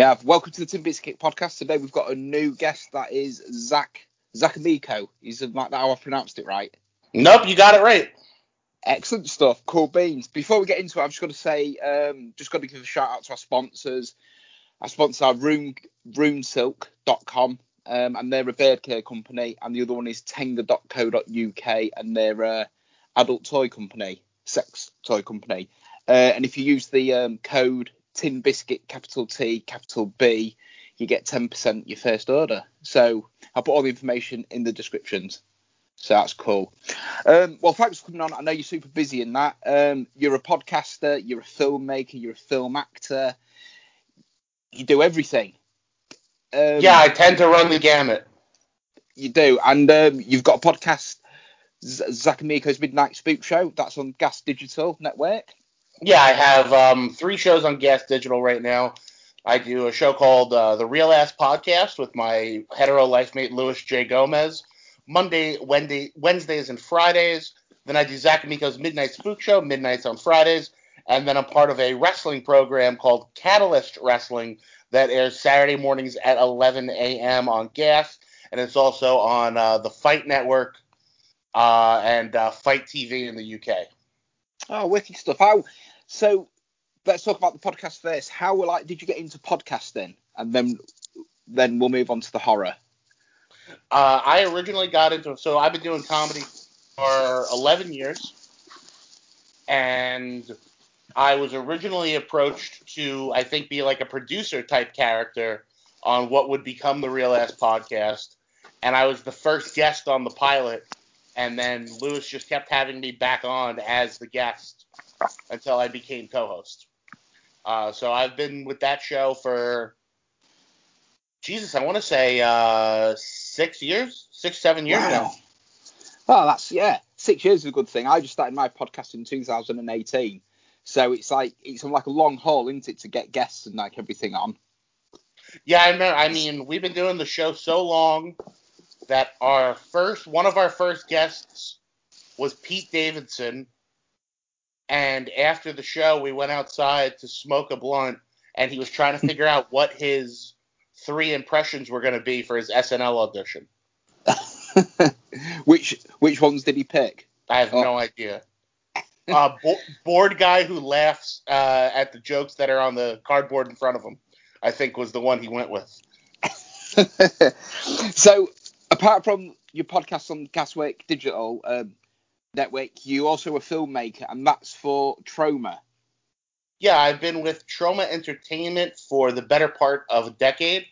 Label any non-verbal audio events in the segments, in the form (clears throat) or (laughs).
We have. Welcome to the Tin Biscuit podcast. Today we've got a new guest that is Zac Zac Amico. Is that how I pronounced it right? Nope, you got it right. Excellent stuff. Cool beans. Before we get into it, I've just got to say, um, just got to give a shout out to our sponsors. Our sponsor are room, runesilk.com um, and they're a beard care company, and the other one is tenga.co.uk and they're a adult toy company, sex toy company. Uh, and if you use the um, code Tin Biscuit, capital T, capital B, you get 10% your first order. So I'll put all the information in the descriptions. So that's cool. Um, well, thanks for coming on. I know you're super busy in that. Um, you're a podcaster, you're a filmmaker, you're a film actor. You do everything. Um, yeah, I tend to run the gamut. You do, and um, you've got a podcast, Z- Zac Amico's Midnight Spook Show. That's on Gas Digital Network. Yeah, I have um, three shows on Gas Digital right now. I do a show called uh, The Real Ass Podcast with my hetero life mate Luis J. Gomez. Monday, Wednesday, Wednesdays, and Fridays. Then I do Zac Amico's Midnight Spook Show, midnights on Fridays. And then I'm part of a wrestling program called Catalyst Wrestling that airs Saturday mornings at 11 a.m. on Gas. And it's also on uh, the Fight Network uh, and uh, Fight TV in the UK. Oh, wicked stuff. How? So let's talk about the podcast first. How like did you get into podcasting, and then then we'll move on to the horror. Uh, I originally got into so I've been doing comedy for 11 years, and I was originally approached to I think be like a producer type character on what would become the Real Ass Podcast, and I was the first guest on the pilot, and then Luis just kept having me back on as the guest until I became co-host. Uh, so I've been with that show for Jesus, I want to say uh, six years, six, seven years wow. now. Oh, that's yeah, six years is a good thing. I just started my podcast in 2018, so it's like it's like a long haul, isn't it, to get guests and like everything on. Yeah, I remember. I mean, we've been doing the show so long that our first one of our first guests was Pete Davidson, and after the show, we went outside to smoke a blunt, and he was trying to figure out what his three impressions were going to be for his SNL audition. (laughs) which which ones did he pick? I have oh. no idea. Uh, bo- bored guy who laughs uh, at the jokes that are on the cardboard in front of him. I think was the one he went with. (laughs) so, apart from your podcast on Gaswick Digital um, Network, you also a filmmaker, and that's for Troma. Yeah, I've been with Troma Entertainment for the better part of a decade,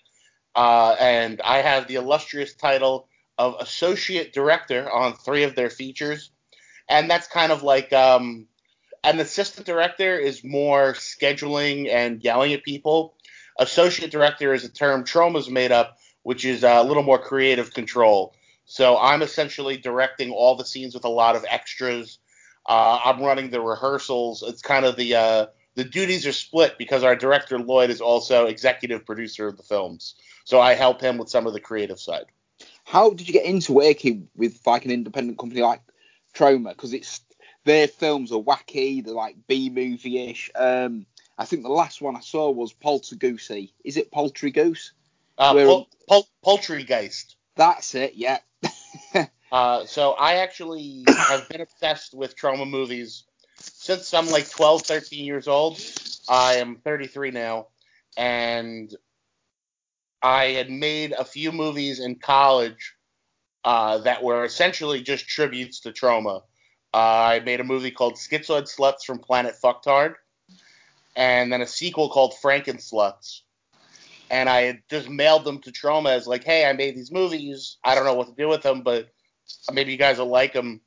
uh, and I have the illustrious title of associate director on three of their features, and that's kind of like um, an assistant director is more scheduling and yelling at people. Associate director is a term Troma's made up, which is a little more creative control. So I'm essentially directing all the scenes with a lot of extras. Uh, I'm running the rehearsals. It's kind of the uh, the duties are split because our director Lloyd is also executive producer of the films. So I help him with some of the creative side. How did you get into working with like an independent company like Troma? Because it's their films are wacky, they're like B movie ish. Um, I think the last one I saw was Poltergoosey. Is it Poultrygoose? Uh, pol- pol- Poultrygeist. That's it. Yeah. Uh, so I actually have been obsessed with Troma movies since I'm like 12, 13 years old. I am 33 now, and I had made a few movies in college uh, that were essentially just tributes to Troma. Uh, I made a movie called Schizoid Sluts from Planet Fucktard, and then a sequel called Franken Sluts. And I had just mailed them to Troma as like, hey, I made these movies. I don't know what to do with them, but maybe you guys will like them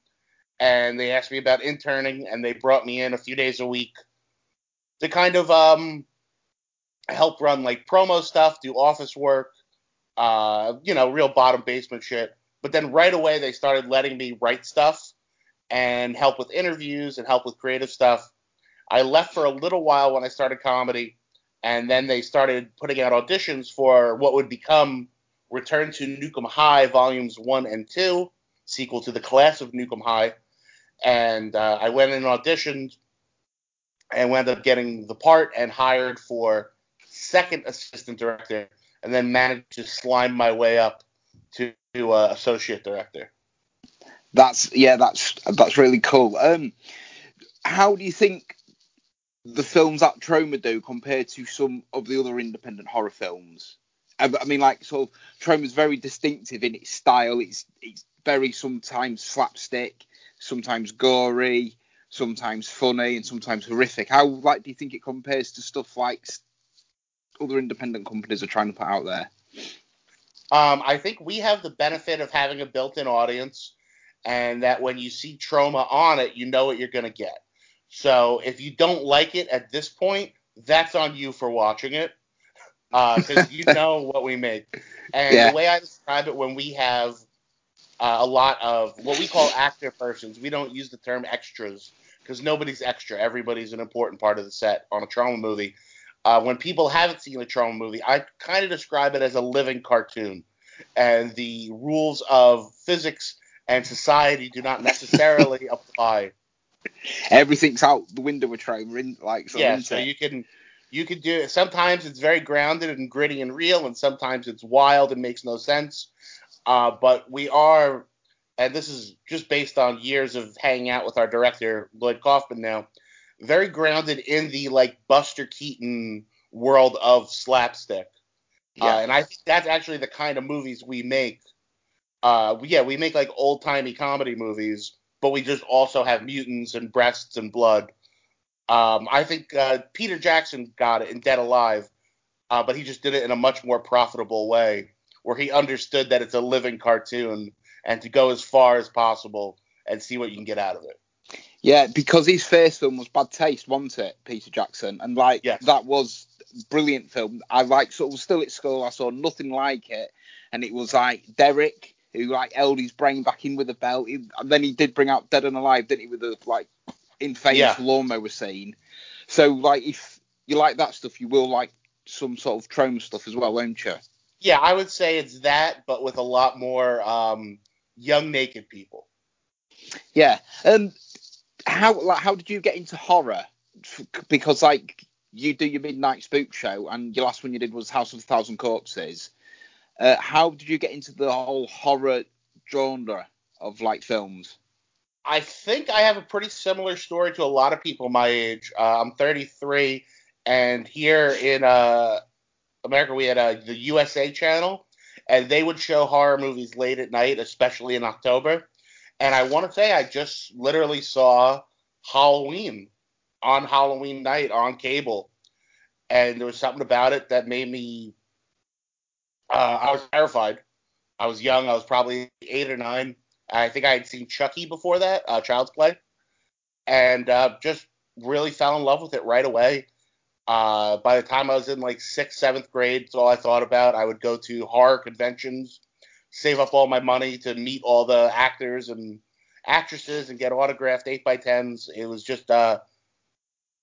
and they asked me about interning, and they brought me in a few days a week to kind of um, help run like promo stuff, do office work, uh, you know, real bottom basement shit. But then right away they started letting me write stuff and help with interviews and help with creative stuff. I left for a little while when I started comedy, and then they started putting out auditions for what would become Return to Nuke 'Em High Volumes 1 and 2, sequel to the Class of Nuke 'Em High and uh, I went and auditioned. and wound up getting the part and hired for second assistant director, and then managed to slime my way up to, to uh, associate director. That's yeah, that's that's really cool. Um, how do you think the films that Troma do compared to some of the other independent horror films? I, I mean, like sort of Troma's very distinctive in its style. It's it's very sometimes slapstick, sometimes gory, sometimes funny, and sometimes horrific. How like do you think it compares to stuff like other independent companies are trying to put out there? Um, I think we have the benefit of having a built-in audience, and that when you see Troma on it, you know what you're going to get. So if you don't like it at this point, that's on you for watching it, because uh, you (laughs) know what we make. And yeah. the way I describe it, when we have uh, a lot of what we call actor persons, we don't use the term extras because nobody's extra. Everybody's an important part of the set on a Troma movie. Uh, when people haven't seen a Troma movie, I kind of describe it as a living cartoon, and the rules of physics and society do not necessarily (laughs) apply. Everything's out the window with Troma, in, like so yeah. So you can you can do. it. Sometimes it's very grounded and gritty and real, and sometimes it's wild and makes no sense. Uh, but we are, and this is just based on years of hanging out with our director Lloyd Kaufman now very grounded in the like Buster Keaton world of slapstick. Yeah. Uh, and I think that's actually the kind of movies we make. Uh, yeah, we make like old timey comedy movies, but we just also have mutants and breasts and blood. Um, I think uh, Peter Jackson got it in Dead Alive, uh, but he just did it in a much more profitable way, where he understood that it's a living cartoon and to go as far as possible and see what you can get out of it. Yeah, because his first film was Bad Taste, wasn't it, Peter Jackson? And like yes. that was brilliant film. I like sort of still at school, I saw nothing like it, and it was like Derek who like held his brain back in with a belt. He, and then he did bring out Dead and Alive, didn't he, with the like infamous yeah. lawnmower scene. So like if you like that stuff, you will like some sort of Troma stuff as well, won't you? Yeah, I would say it's that, but with a lot more um, young naked people. Yeah. Um, how like how did you get into horror? Because like you do your midnight spook show, and your last one you did was House of a Thousand Corpses. Uh, how did you get into the whole horror genre of like films? I think I have a pretty similar story to a lot of people my age. Uh, I'm 33, and here in uh, America we had uh, the USA channel, and they would show horror movies late at night, especially in October. And I want to say I just literally saw Halloween on Halloween night on cable, and there was something about it that made me. Uh, I was terrified. I was young. I was probably eight or nine. I think I had seen Chucky before that, uh, Child's Play, and uh, just really fell in love with it right away. Uh, by the time I was in like sixth, seventh grade, it's all I thought about. I would go to horror conventions save up all my money to meet all the actors and actresses and get autographed eight by tens. It was just uh,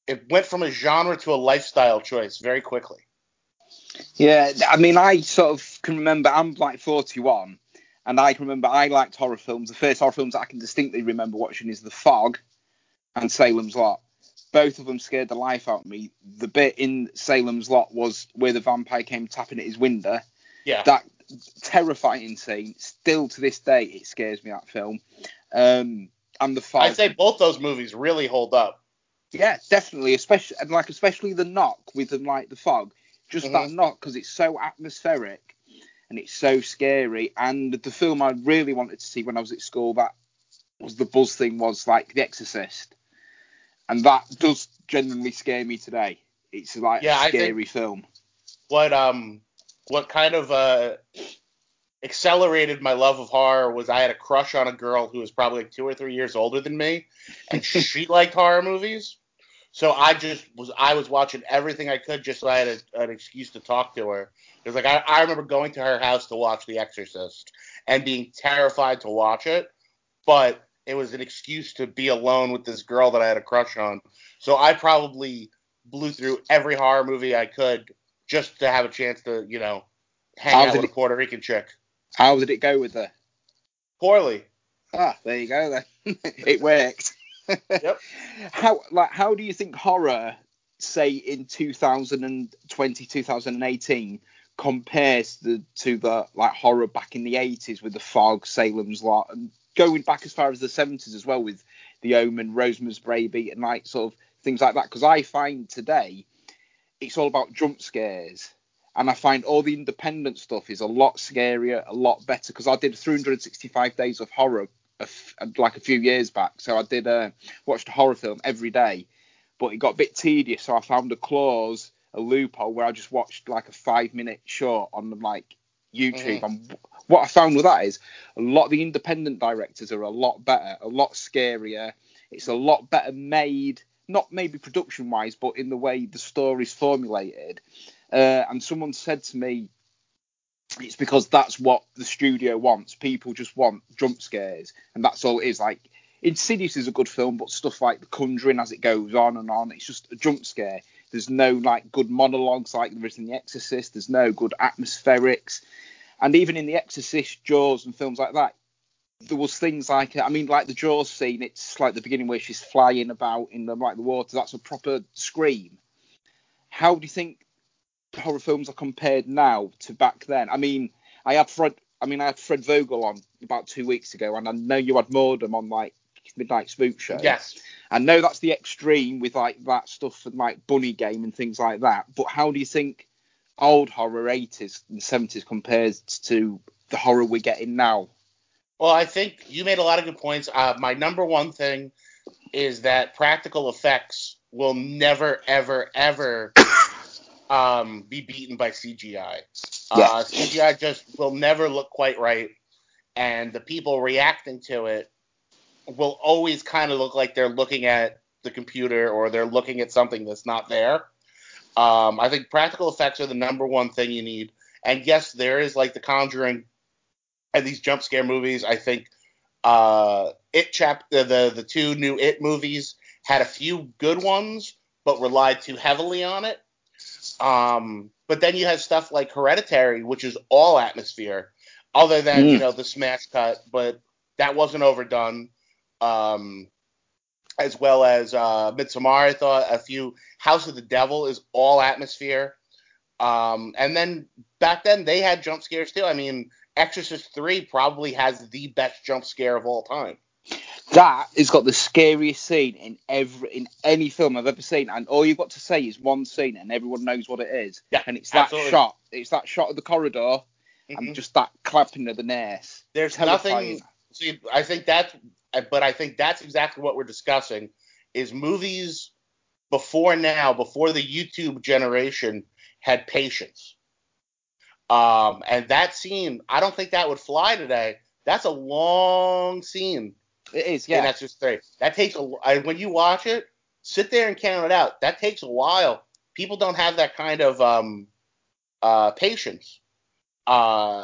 it went from a genre to a lifestyle choice very quickly. Yeah, I mean, I sort of can remember. I'm like 41, and I can remember I liked horror films. The first horror films I can distinctly remember watching is The Fog and Salem's Lot. Both of them scared the life out of me. The bit in Salem's Lot was where the vampire came tapping at his window. Yeah. That terrifying scene. Still to this day, it scares me that film. Um, and the fight. I'd say both those movies really hold up. Yeah, definitely, especially and like especially the knock with them like the fog. Just mm-hmm. that knock because it's so atmospheric and it's so scary. And the film I really wanted to see when I was at school that was the buzz thing was like The Exorcist, and that does genuinely scare me today. It's like yeah, a scary film. What um what kind of uh, accelerated my love of horror was I had a crush on a girl who was probably like two or three years older than me, and (laughs) she liked horror movies. So I just was I was watching everything I could just so I had a, an excuse to talk to her. Because like I, I remember going to her house to watch The Exorcist and being terrified to watch it, but it was an excuse to be alone with this girl that I had a crush on. So I probably blew through every horror movie I could just to have a chance to, you know, hang how out with it, a Puerto Rican chick. How did it go with her? Poorly. Ah, there you go then. (laughs) it worked. (laughs) Yep. How like how do you think horror, say in 2020 2018, compares to, to the like horror back in the 80s with the Fog, Salem's Lot, and going back as far as the 70s as well with the Omen, Rosemary's Baby, and like sort of things like that? Because I find today it's all about jump scares. And I find all the independent stuff is a lot scarier, a lot better. Because I did 365 days of horror a f- like a few years back. So I did uh, watched a horror film every day, but it got a bit tedious. So I found a clause, a loophole where I just watched like a five minute short on like YouTube. Mhm. And what I found with that is a lot of the independent directors are a lot better, a lot scarier. It's a lot better made, not maybe production wise, but in the way the story's formulated. Uh, and someone said to me, it's because that's what the studio wants. People just want jump scares, and that's all it is. Like Insidious is a good film, but stuff like The Conjuring, as it goes on and on, it's just a jump scare. There's no like good monologues like there is in The Exorcist. There's no good atmospherics, and even in The Exorcist, Jaws, and films like that, there was things like I mean, like the Jaws scene. It's like the beginning where she's flying about in the like the water. That's a proper scream. How do you think horror films are compared now to back then? I mean, I had Fred. I mean, I had Fred Vogel on about two weeks ago, and I know you had Mordum on like Midnight Spook Show. Yes. I know that's the extreme with like that stuff and like Bunny Game and things like that. But how do you think old horror 80s and 70s compares to the horror we're getting now? Well, I think you made a lot of good points. Uh, my number one thing is that practical effects will never, ever, ever (coughs) um, be beaten by CGI. Uh, CGI just will never look quite right, and the people reacting to it will always kind of look like they're looking at the computer or they're looking at something that's not there. Um, I think practical effects are the number one thing you need. And yes, there is like The Conjuring and these jump scare movies. I think uh, It chap the, the the two new It movies had a few good ones, but relied too heavily on it. Um, but then you have stuff like Hereditary, which is all atmosphere, other than you Mm. know the smash cut, but that wasn't overdone. Um, as well as uh, Midsommar, I thought a few House of the Devil is all atmosphere. Um, and then back then they had jump scares too. I mean, Exorcist 3 probably has the best jump scare of all time. That has got the scariest scene in every in any film I've ever seen, and all you've got to say is one scene, and everyone knows what it is. Yeah, and it's that absolutely. shot. It's that shot of the corridor, Mhm. and just that clapping of the nurse. There's terrifying. nothing. See, I think that's, but I think that's exactly what we're discussing. Is movies before now, before the YouTube generation, had patience. Um, and that scene, I don't think that would fly today. That's a long scene It is, yeah. That's just 3. That takes a. I, when you watch it, sit there and count it out. That takes a while. People don't have that kind of um, uh, patience. Uh,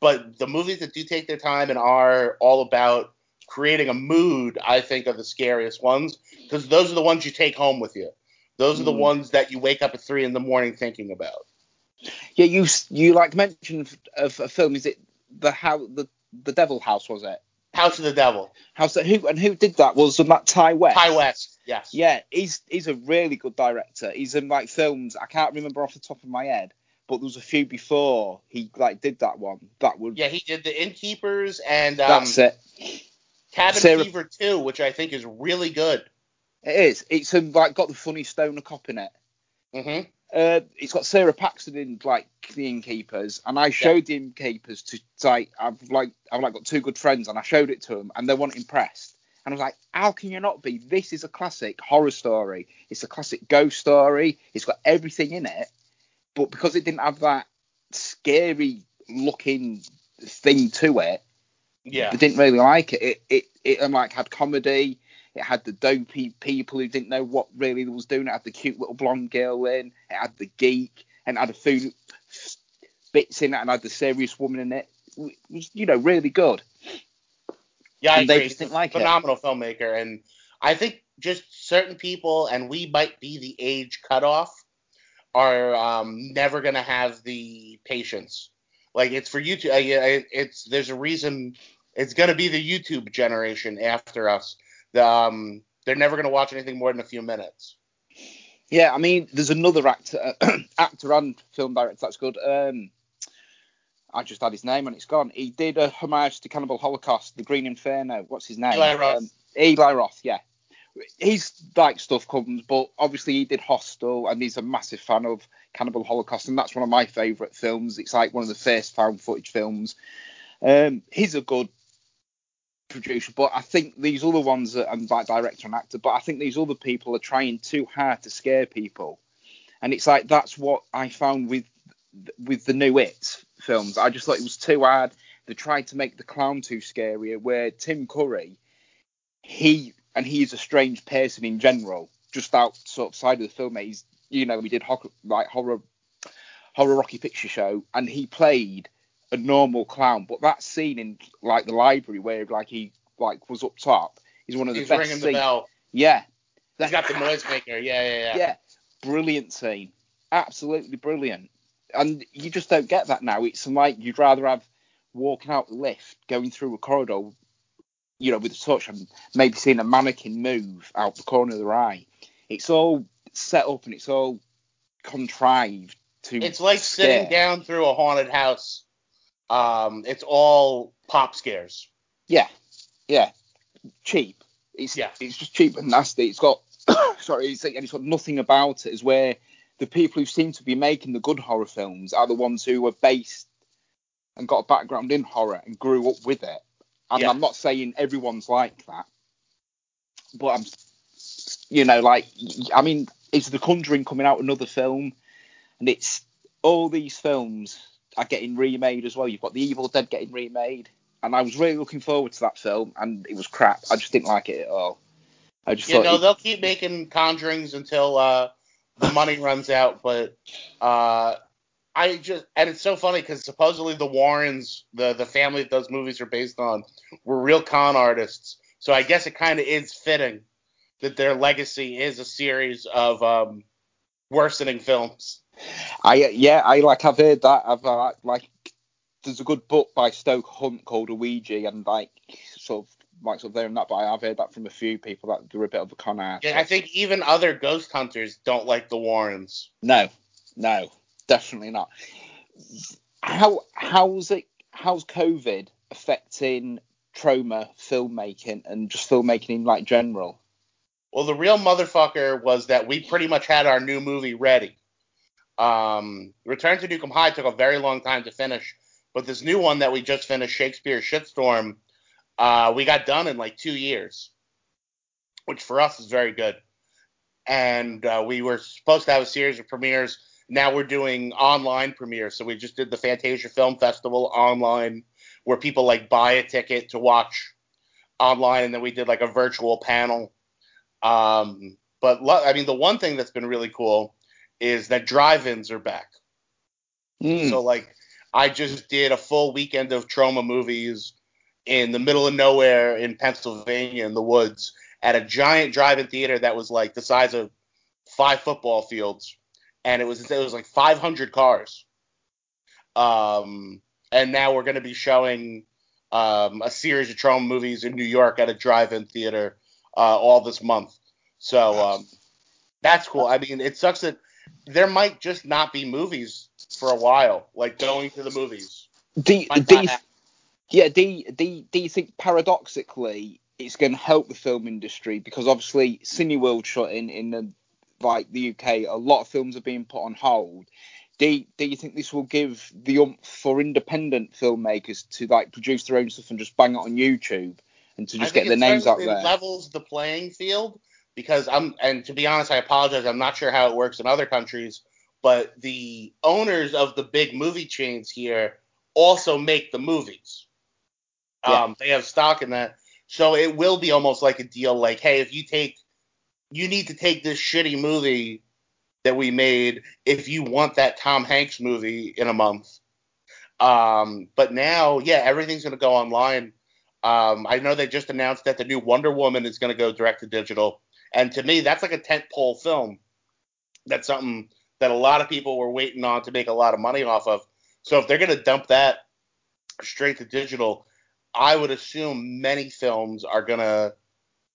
but the movies that do take their time and are all about creating a mood, I think, are the scariest ones because those are the ones you take home with you. Those are the Mm. ones that you wake up at three in the morning thinking about. Yeah, you you like mentioned of a film. Is it the how the the Devil House was it? House of the Devil, House that who and who did that was that Ti West. Ti West, yes. Yeah, he's he's a really good director. He's in like films I can't remember off the top of my head, but there was a few before he like did that one. That would Yeah, he did the Innkeepers and um, that's it. Cabin Sarah- Fever 2, which I think is really good. It is. It's um, like got the funny stoner cop in it. hmm Uh, it's got Sara Paxton in like the Innkeepers, and I showed the Innkeepers to like I've like I've like got two good friends, and I showed it to them, and they weren't impressed. And I was like, how can you not be? This is a classic horror story. It's a classic ghost story. It's got everything in it, but because it didn't have that scary looking thing to it, Yeah. they didn't really like it. It it it um, like had comedy. It had the dopey people who didn't know what really was doing. It had the cute little blonde girl in. It had the geek and it had a few bits in it and had the serious woman in it. It was you know really good. Yeah, I And they agree. just He's didn't a like it. phenomenal filmmaker, and I think just certain people, and we might be the age cutoff, are um, never gonna have the patience. Like it's for YouTube. uh, yeah, It's there's a reason. It's gonna be the YouTube generation after us. Um, they're never going to watch anything more than a few minutes. Yeah, I mean, there's another actor, (clears throat) actor and film director that's good. Um, I just had his name and it's gone. He did a homage to Cannibal Holocaust, The Green Inferno. What's his name? Eli Roth. Um, Eli Roth, yeah. His like stuff comes, but obviously he did Hostel, and he's a massive fan of Cannibal Holocaust, and that's one of my favourite films. It's like one of the first found footage films. Um, he's a good producer, but I think these other ones, are, and like director and actor, but I think these other people are trying too hard to scare people, and it's like that's what I found with with the new It films. I just thought it was too hard. They tried to make the clown too scary, where Tim Curry, he and he's a strange person in general, just out sort of side of the film. He's you know we did ho- like horror horror Rocky Picture Show, and he played a normal clown. But that scene in like the library where like he like was up top is one of the He's best ringing the bell. Yeah, He's got the noise maker. Yeah, yeah, yeah. yeah, brilliant scene, absolutely brilliant. And you just don't get that now. It's like you'd rather have walking out the lift, going through a corridor, you know, with a touch, and maybe seeing a mannequin move out the corner of their eye. It's all set up and it's all contrived to. It's like sitting down through a haunted house. Um, it's all pop scares. Yeah, yeah, cheap. It's Yeah. it's just cheap and nasty. It's got (coughs) sorry, it's, and it's got nothing about it. Is where the people who seem to be making the good horror films are the ones who were based and got a background in horror and grew up with it. And Yeah. I'm not saying everyone's like that, but I'm, you know, like I mean, is The Conjuring coming out another film? And it's all these films are getting remade as well. You've got The Evil Dead getting remade, and I was really looking forward to that film, and it was crap. I just didn't like it at all. I just You thought know, it- they'll keep making conjurings until uh, the money runs out. But uh, I just and it's so funny because supposedly the Warrens, the the family that those movies are based on, were real con artists. So I guess it kind of is fitting that their legacy is a series of um, worsening films. I yeah, I like I've heard that. I've uh, like there's a good book by Stoke Hunt called Ouija, and like sort of like sort of there and that. But I've heard that from a few people that they're a bit of a con artist. Yeah, I think even other ghost hunters don't like the Warrens. No, no, definitely not. How how's it? How's COVID affecting Troma filmmaking and just filmmaking in like general? Well, the real motherfucker was that we pretty much had our new movie ready. Um, Return to Nuke 'Em High took a very long time to finish, but this new one that we just finished, Shakespeare Shitstorm, uh, we got done in like two years, which for us is very good. And uh, we were supposed to have a series of premieres. Now we're doing online premieres. So we just did the Fantasia Film Festival online, where people like buy a ticket to watch online, and then we did like a virtual panel. Um, but lo- I mean, the one thing that's been really cool is that drive-ins are back. Mm. So like, I just did a full weekend of Troma movies in the middle of nowhere in Pennsylvania in the woods at a giant drive-in theater that was like the size of five football fields, and it was it was like 500 cars. Um, and now we're going to be showing um, a series of Troma movies in New York at a drive-in theater uh, all this month. So um, that's cool. I mean, it sucks that there might just not be movies for a while, like going to the movies. do, Might do you, yeah, do, do, do you think paradoxically it's going to help the film industry because obviously Cineworld shutting in the like the UK, a lot of films are being put on hold. Do you, do you think this will give the umph for independent filmmakers to like produce their own stuff and just bang it on YouTube and to just get their names out there? levels the playing field because I'm and to be honest, I apologize. I'm not sure how it works in other countries, but the owners of the big movie chains here also make the movies. Yeah. Um, they have stock in that, so it will be almost like a deal. Like, hey, if you take, you need to take this shitty movie that we made if you want that Tom Hanks movie in a month. Um, but now, yeah, everything's gonna go online. Um, I know they just announced that the new Wonder Woman is going to go direct to digital, and to me, that's like a tentpole film. That's something that a lot of people were waiting on to make a lot of money off of. So if they're going to dump that straight to digital, I would assume many films are going to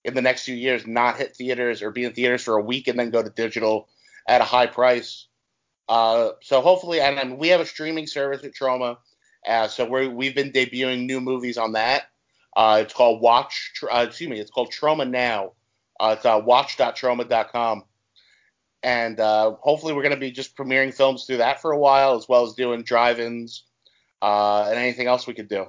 in the next few years not hit theaters or be in theaters for a week and then go to digital at a high price. Uh, so hopefully, and, and we have a streaming service at Troma, uh, so we we've been debuting new movies on that. Uh, it's called Watch. Uh, excuse me. It's called Troma Now. Uh, it's uh, watch.troma.com. And uh, hopefully, we're going to be just premiering films through that for a while, as well as doing drive-ins uh, and anything else we could do.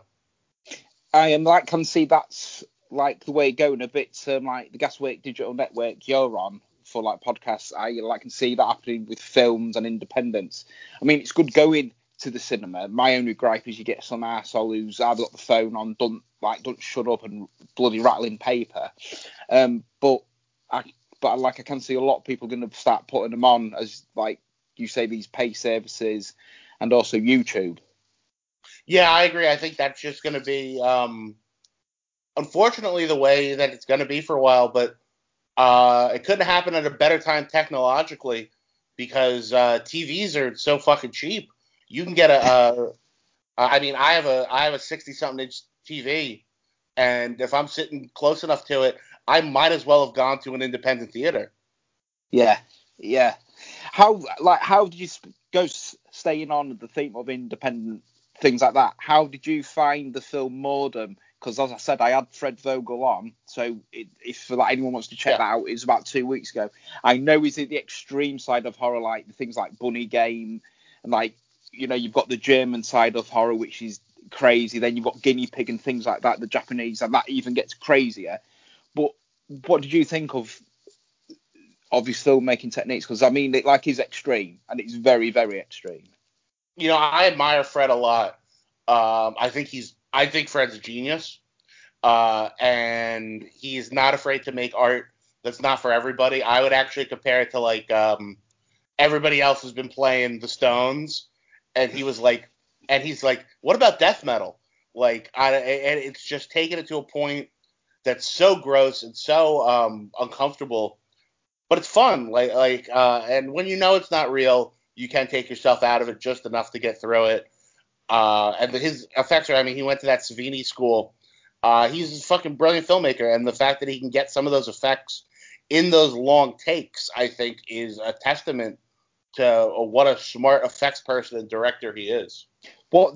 I am like can see that's like the way going a bit um, like the Gaswork Digital Network you're on for like podcasts. I like can see that happening with films and independence. I mean, it's good going to the cinema. My only gripe is you get some asshole who's either got the phone on, don't like don't shut up and bloody rattling paper. Um, but I but like I can see a lot of people going to start putting them on as like you say these pay services and also YouTube. Yeah, I agree. I think that's just going to be, um, unfortunately, the way that it's going to be for a while. But uh, it couldn't happen at a better time technologically because uh, TVs are so fucking cheap. You can get a, a I mean, I have a I have a sixty something inch TV, and if I'm sitting close enough to it, I might as well have gone to an independent theater. Yeah, yeah. How like how did you go staying on the theme of independent things like that? How did you find the film Mordum? Because as I said, I had Fred Vogel on, so it, if like anyone wants to check yeah. that out, it was about two weeks ago. I know he's at the extreme side of horror, like the things like Bunny Game, and like you know you've got the German side of horror, which is crazy. Then you've got Guinea Pig and things like that, the Japanese, and that even gets crazier. But what did you think of of his filmmaking techniques? Because I mean, it like is extreme, and it's very, very extreme. You know, I admire Fred a lot. Um, I think he's, I think Fred's a genius, uh, and he's not afraid to make art that's not for everybody. I would actually compare it to like um, everybody else has been playing the Stones, and he was like, and he's like, what about death metal? Like, I, and it's just taking it to a point that's so gross and so um, uncomfortable, but it's fun. Like, like, uh, and when you know it's not real, you can take yourself out of it just enough to get through it. Uh, and his effects are, I mean, he went to that Savini school. Uh, he's a fucking brilliant filmmaker, and the fact that he can get some of those effects in those long takes, I think, is a testament to what a smart effects person and director he is. What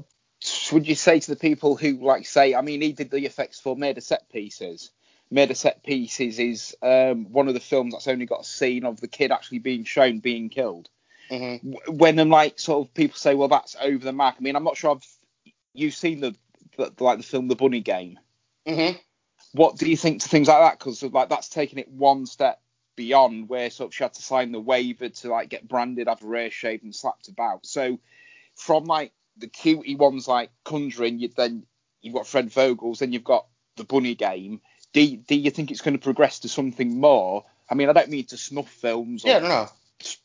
would you say to the people who like say? I mean, he did the effects for Made of Set Pieces. Made of Set Pieces is um, one of the films that's only got a scene of the kid actually being shown being killed. Mm-hmm. When then like sort of people say, well, that's over the mark. I mean, I'm not sure I've you've seen the, the like the film The Bunny Game. Mm-hmm. What do you think to things like that? Because like that's taking it one step beyond where sort of she had to sign the waiver to like get branded, have her hair shaved and slapped about. So from like the cutie ones like Conjuring, you then you've got Fred Vogel's, then you've got the Bunny Game. Do do you think it's going to progress to something more? I mean, I don't mean to snuff films. Or, yeah, no, no.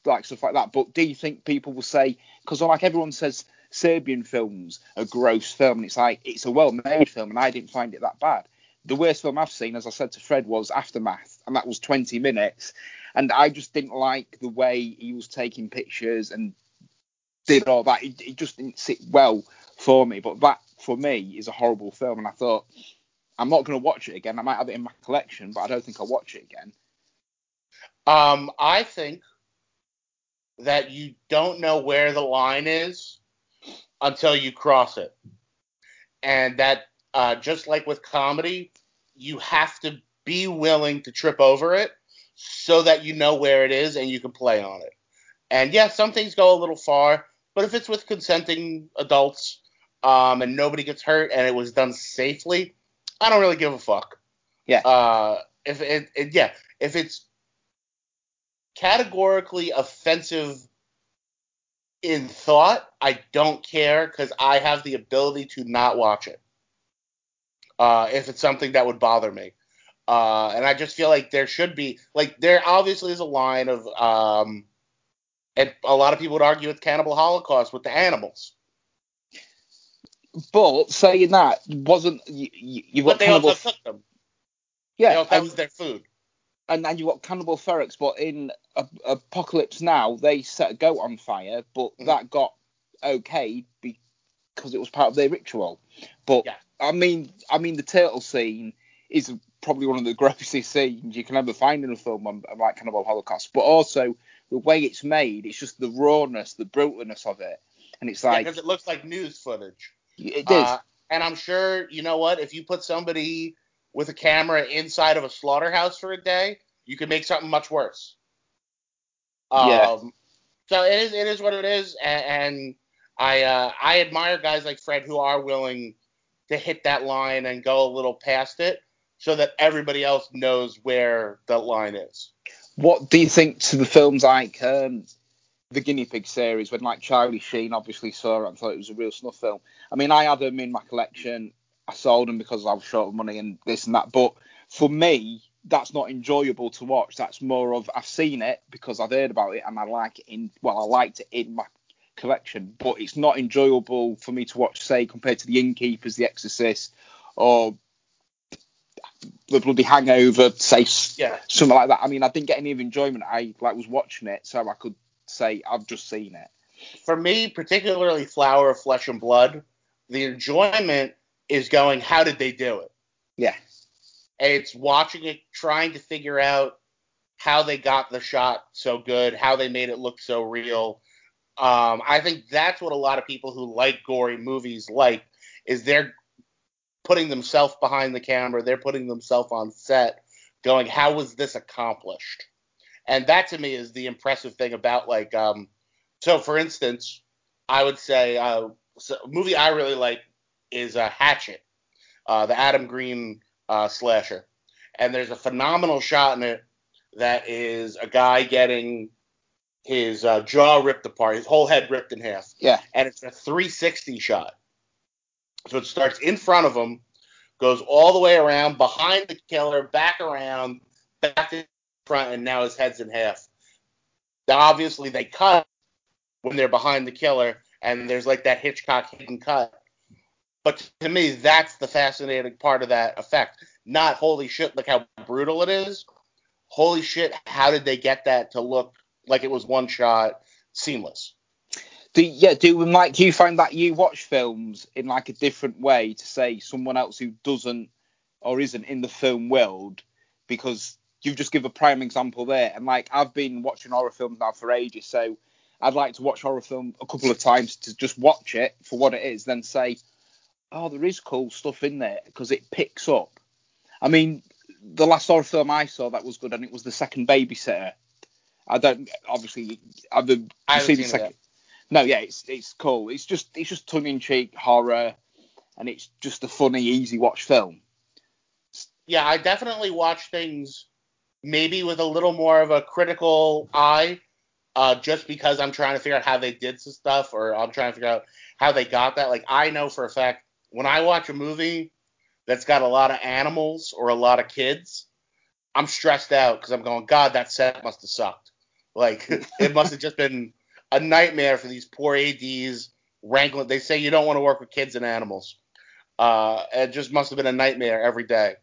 Like stuff like that. But do you think people will say because like everyone says Serbian films are gross film, and it's like it's a well-made film, and I didn't find it that bad. The worst film I've seen, as I said to Fred, was Aftermath, and that was 20 minutes, and I just didn't like the way he was taking pictures and did all that. It, it just didn't sit well for me. But that, for me, is a horrible film. And I thought, I'm not going to watch it again. I might have it in my collection, but I don't think I'll watch it again. Um, I think that you don't know where the line is until you cross it. And that, uh, just like with comedy, you have to be willing to trip over it so that you know where it is and you can play on it. And yes, yeah, some things go a little far, but if it's with consenting adults um, and nobody gets hurt and it was done safely, I don't really give a fuck. Yeah. Uh, if it, it, yeah, if it's categorically offensive in thought, I don't care because I have the ability to not watch it. Uh, if it's something that would bother me. Uh, and I just feel like there should be like there obviously is a line of um, and a lot of people would argue it's cannibal holocaust with the animals. But saying that wasn't you, you got but they cannibal, also cooked them. Yeah, that was their food. And then you got Cannibal Ferox, but in Apocalypse Now they set a goat on fire, but mm-hmm. that got okay because it was part of their ritual. But yeah. I mean, I mean the turtle scene is probably one of the grossest (laughs) scenes you can ever find in a film on like Cannibal Holocaust. But also the way it's made, it's just the rawness, the brutalness of it, and it's like because it looks like news footage. it is. Uh, and I'm sure you know what? If you put somebody with a camera inside of a slaughterhouse for a day, you could make something much worse. Yeah. Um, so it is. It is what it is, and, and I uh, I admire guys like Fred who are willing to hit that line and go a little past it, so that everybody else knows where the line is. What do you think to the films like um, the Guinea Pig series when like Charlie Sheen obviously saw it and thought it was a real snuff film? I mean, I had them in my collection. I sold them because I was short of money and this and that. But for me, that's not enjoyable to watch. That's more of I've seen it because I've heard about it and I like it in well, I liked it in my collection, but it's not enjoyable for me to watch, say, compared to the Innkeepers, The Exorcist, or the bloody Hangover, say Yeah. something like that. I mean, I didn't get any of enjoyment. I like was watching it, so I could say I've just seen it. For me, particularly Flower of Flesh and Blood, the enjoyment is going, how did they do it? Yeah, It's watching it, trying to figure out how they got the shot so good, how they made it look so real. Um, I think that's what a lot of people who like gory movies like is they're putting themselves behind the camera, they're putting themselves on set, going, how was this accomplished? And that to me is the impressive thing about like, um, so for instance, I would say uh, so a movie I really like is uh, Hatchet, uh, the Adam Green uh, slasher, and there's a phenomenal shot in it that is a guy getting his uh, jaw ripped apart, his whole head ripped in half, yeah, and it's a 360 shot. So it starts in front of him, goes all the way around, behind the killer, back around, back to front, and now his head's in half. Now, obviously, they cut when they're behind the killer, and there's like that Hitchcock hidden cut. But to me, that's the fascinating part of that effect. Not holy shit, look how brutal it is. Holy shit, how did they get that to look like it was one shot, seamless? Do yeah, do like do you find that you watch films in like a different way to say someone else who doesn't or isn't in the film world because you've just give a prime example there. And like I've been watching horror films now for ages, so I'd like to watch horror film a couple of times to just watch it for what it is, then say, oh, there is cool stuff in there because it picks up. I mean, the last horror film I saw that was good, and it was the second babysitter. I don't obviously I've seen the second. No, yeah, it's it's cool. It's just it's just tongue in cheek horror, and it's just a funny, easy watch film. yeah, I definitely watch things maybe with a little more of a critical eye, uh, just because I'm trying to figure out how they did some stuff, or I'm trying to figure out how they got that. Like I know for a fact when I watch a movie that's got a lot of animals or a lot of kids, I'm stressed out because I'm going, God, that set must have sucked. Like (laughs) it must have just been a nightmare for these poor ads wrangling. They say you don't want to work with kids and animals. Uh, it just must have been a nightmare every day.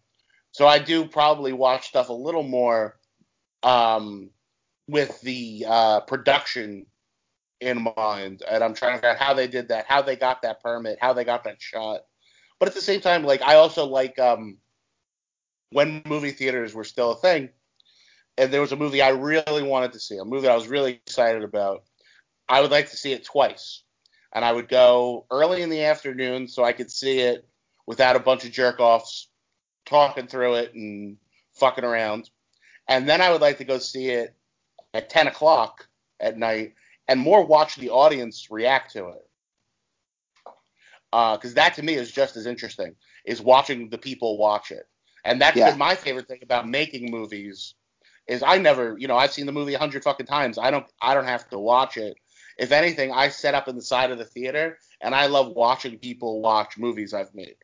So I do probably watch stuff a little more um, with the uh, production in mind, and I'm trying to figure out how they did that, how they got that permit, how they got that shot. But at the same time, like I also like um, when movie theaters were still a thing, and there was a movie I really wanted to see, a movie I was really excited about. I would like to see it twice, and I would go early in the afternoon so I could see it without a bunch of jerk offs talking through it and fucking around. And then I would like to go see it at 10 o'clock at night and more watch the audience react to it. Uh, because that to me is just as interesting, is watching the people watch it. And that's Yeah. been my favorite thing about making movies is I never, you know, I've seen the movie a hundred fucking times. I don't, I don't have to watch it. If anything, I set up in the side of the theater, and I love watching people watch movies I've made.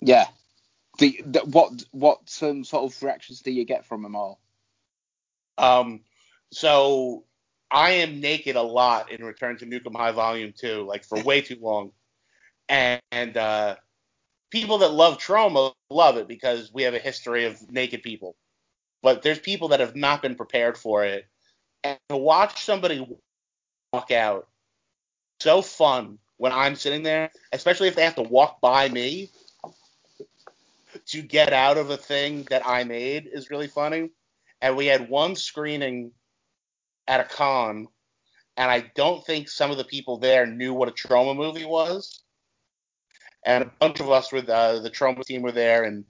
Yeah. The, the what what um, sort of reactions do you get from them all? Um, so I am naked a lot in Return to Nuke 'Em High Volume 2, like for way too long. And, and uh, people that love Troma love it because we have a history of naked people. But there's people that have not been prepared for it. And to watch somebody walk out, so fun when I'm sitting there, especially if they have to walk by me. to get out of a thing that I made is really funny. And we had one screening at a con, and I don't think some of the people there knew what a Troma movie was. And a bunch of us with uh, the Troma team were there, and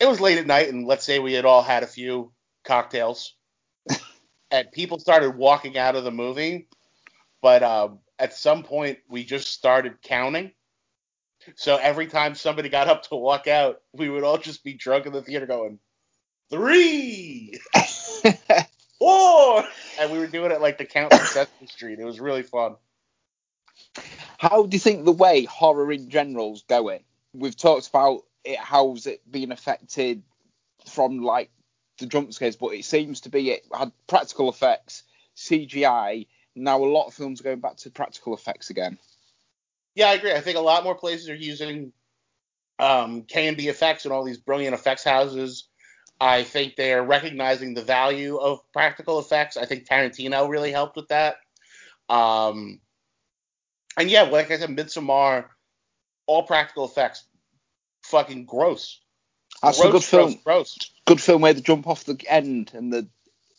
it was late at night, and let's say we had all had a few cocktails, and people started walking out of the movie. But um, at some point, we just started counting. So every time somebody got up to walk out, we would all just be drunk in the theater going, three, (laughs) four, and we were doing it like the count on Sesame Street. It was really fun. How do you think the way horror in general's going? We've talked about it, how's it being affected from like the jump scares, but it seems to be it had practical effects, CGI. Now a lot of films are going back to practical effects again. Yeah, I agree. I think a lot more places are using um, KNB effects and all these brilliant effects houses. I think they are recognizing the value of practical effects. I think Tarantino really helped with that. Um, and yeah, like I said, Midsommar, all practical effects, fucking gross. That's gross, a good film. Gross, gross. Good film where they jump off the end and the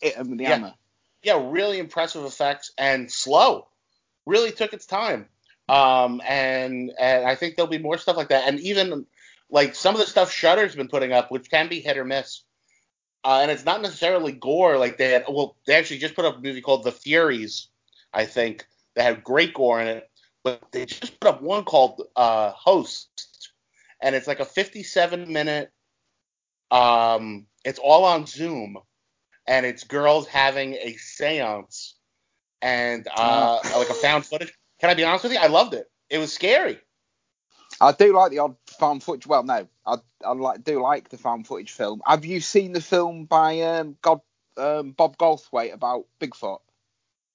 'em with the Yeah. hammer. Yeah, really impressive effects and slow. Really took its time. Um, and and I think there'll be more stuff like that. And even like some of the stuff Shudder's been putting up, which can be hit or miss. Uh, and it's not necessarily gore. Like they had, well, they actually just put up a movie called The Furies, I think, that had great gore in it. But they just put up one called uh, Host, and it's like a 57 minute. Um, it's all on Zoom, and it's girls having a séance, and uh, like a found footage. Can I be honest with you? I loved it. It was scary. I do like the odd found footage. Well, no, I, I like do like the found footage film. Have you seen the film by um, God um, Bob Goldthwait about Bigfoot?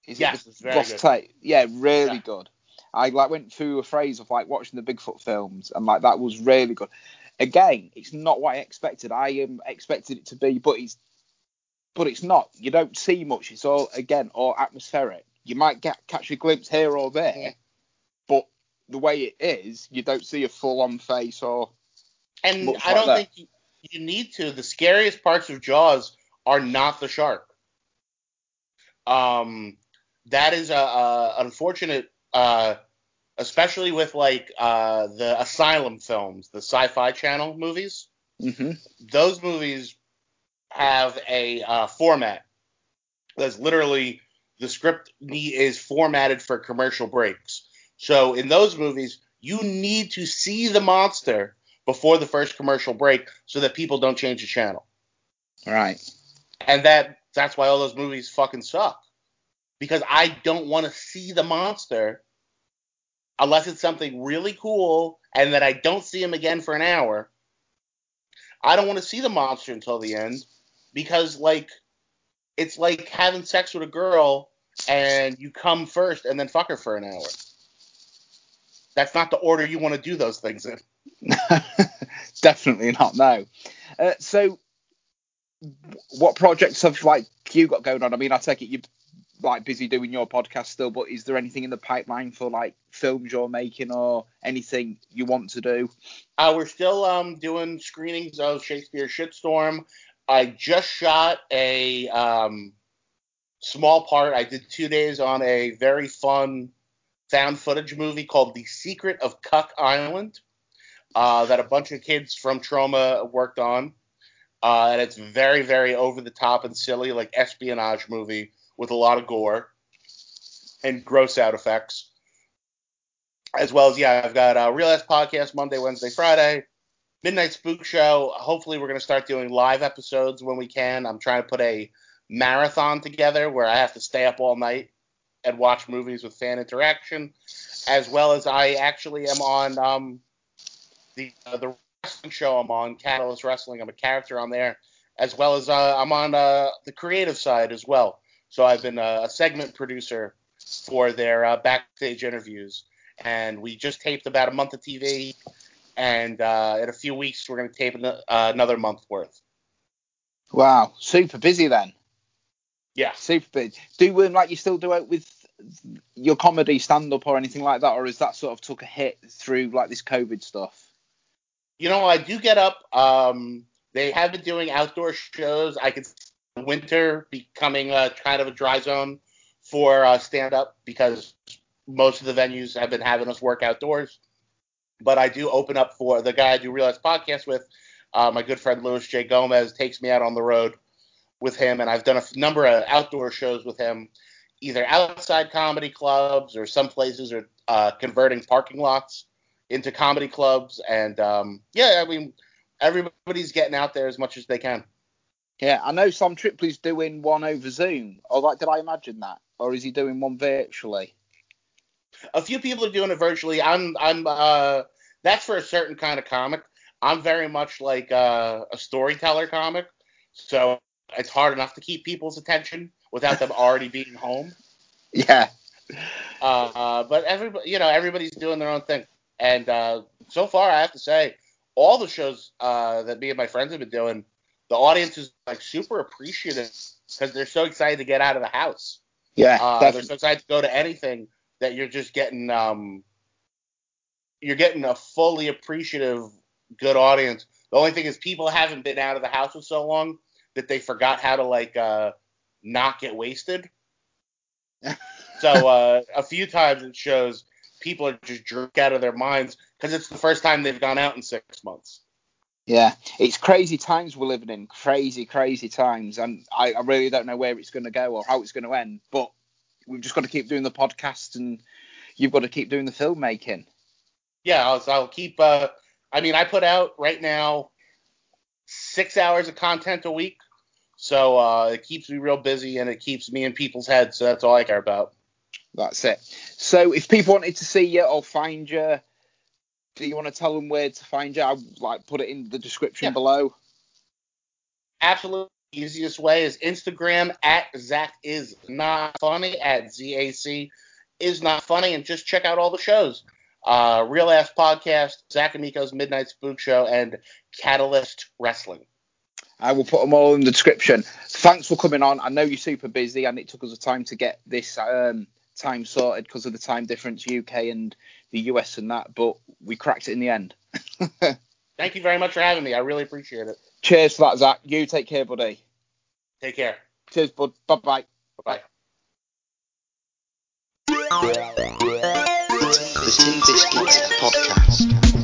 Is Yes, it's very good. Tape? Yeah, really Yeah. good. I like went through a phase of like watching the Bigfoot films, and like that was really good. Again, it's not what I expected. I um, expected it to be, but it's but it's not. You don't see much. It's all again all atmospheric. You might get catch a glimpse here or there, Yeah. but the way it is, you don't see a full on face or And I don't think you, you need to. The scariest parts of Jaws are not the shark. Um, that is a, a unfortunate, uh, especially with like uh, the Asylum films, the Sci-Fi Channel movies. hmm Those movies have a uh, format that's literally the script is formatted for commercial breaks. So in those movies, you need to see the monster before the first commercial break so that people don't change the channel. right. And that that's why all those movies fucking suck. Because I don't want to see the monster unless it's something really cool and that I don't see him again for an hour. I don't want to see the monster until the end because like it's like having sex with a girl and you come first and then fuck her for an hour. That's not the order you want to do those things in. (laughs) Definitely not. No. Uh, so, what projects have like you got going on? I mean, I take it you're like busy doing your podcast still, but is there anything in the pipeline for like films you're making or anything you want to do? Uh, we're still um, doing screenings of Shakespeare Shitstorm. I just shot a um, small part. I did two days on a very fun found footage movie called The Secret of Cuck Island uh, that a bunch of kids from Troma worked on. Uh, and it's very, very over the top and silly, like espionage movie with a lot of gore and gross out effects. As well as, yeah, I've got a Real Ass Podcast Monday, Wednesday, Friday. Midnight Spook Show. Hopefully, we're going to start doing live episodes when we can. I'm trying to put a marathon together where I have to stay up all night and watch movies with fan interaction, as well as I actually am on um, the uh, the wrestling show I'm on, Catalyst Wrestling. I'm a character on there, as well as uh, I'm on uh, the creative side as well. So I've been a, a segment producer for their uh, backstage interviews, and we just taped about a month of TV, and uh, in a few weeks we're going to tape an- uh, another month worth. Wow, super busy then. Yeah. Super busy. Do um, like you still do it with your comedy stand up or anything like that, or is that sort of took a hit through like this COVID stuff? You know, I do get up. Um, they have been doing outdoor shows. I could winter becoming a kind of a dry zone for uh, stand up because most of the venues have been having us work outdoors. But I do open up for the guy I do Real Ass podcast with. Uh, my good friend Luis J. Gomez takes me out on the road with him, and I've done a number of outdoor shows with him, either outside comedy clubs or some places are uh, converting parking lots into comedy clubs. And um, yeah, I mean, everybody's getting out there as much as they can. Yeah, I know Sam Tripoli's doing one over Zoom. Or like, did I imagine that, or is he doing one virtually? A few people are doing it virtually. I'm, I'm, uh, that's for a certain kind of comic. I'm very much like uh, a storyteller comic, so it's hard enough to keep people's attention without them (laughs) already being home. Yeah. Uh, but everybody, you know, everybody's doing their own thing, and uh, so far, I have to say, all the shows uh, that me and my friends have been doing, the audience is like super appreciative because they're so excited to get out of the house. Yeah, uh, they're so excited to go to anything that you're just getting, um, you're getting a fully appreciative, good audience. The only thing is, people haven't been out of the house for so long that they forgot how to like uh, not get wasted. (laughs) so uh, a few times it shows people are just drunk out of their minds because it's the first time they've gone out in six months. Yeah, it's crazy times we're living in, crazy, crazy times, and I, I really don't know where it's going to go or how it's going to end. But we've just got to keep doing the podcast, and you've got to keep doing the filmmaking. Yeah, I'll, I'll keep. Uh, I mean, I put out right now six hours of content a week, so uh, it keeps me real busy and it keeps me in people's heads. So that's all I care about. That's it. So if people wanted to see you or find you, do you want to tell them where to find you? I'll like put it in the description yeah. below. Absolutely. Easiest way is Instagram at Zac is not funny at Z A C is not funny and just check out all the shows. Uh, Real Ass Podcast, Zac Amico's Midnight Spook Show, and Catalyst Wrestling. I will put them all in the description. Thanks for coming on. I know you're super busy and it took us a time to get this um, time sorted because of the time difference, UK and the US and that, but we cracked it in the end. (laughs) Thank you very much for having me. I really appreciate it. Cheers for that, Zac. You take care, buddy. Take care. Cheers, bud. Bye bye. Bye bye. The Tin Biscuits Podcast.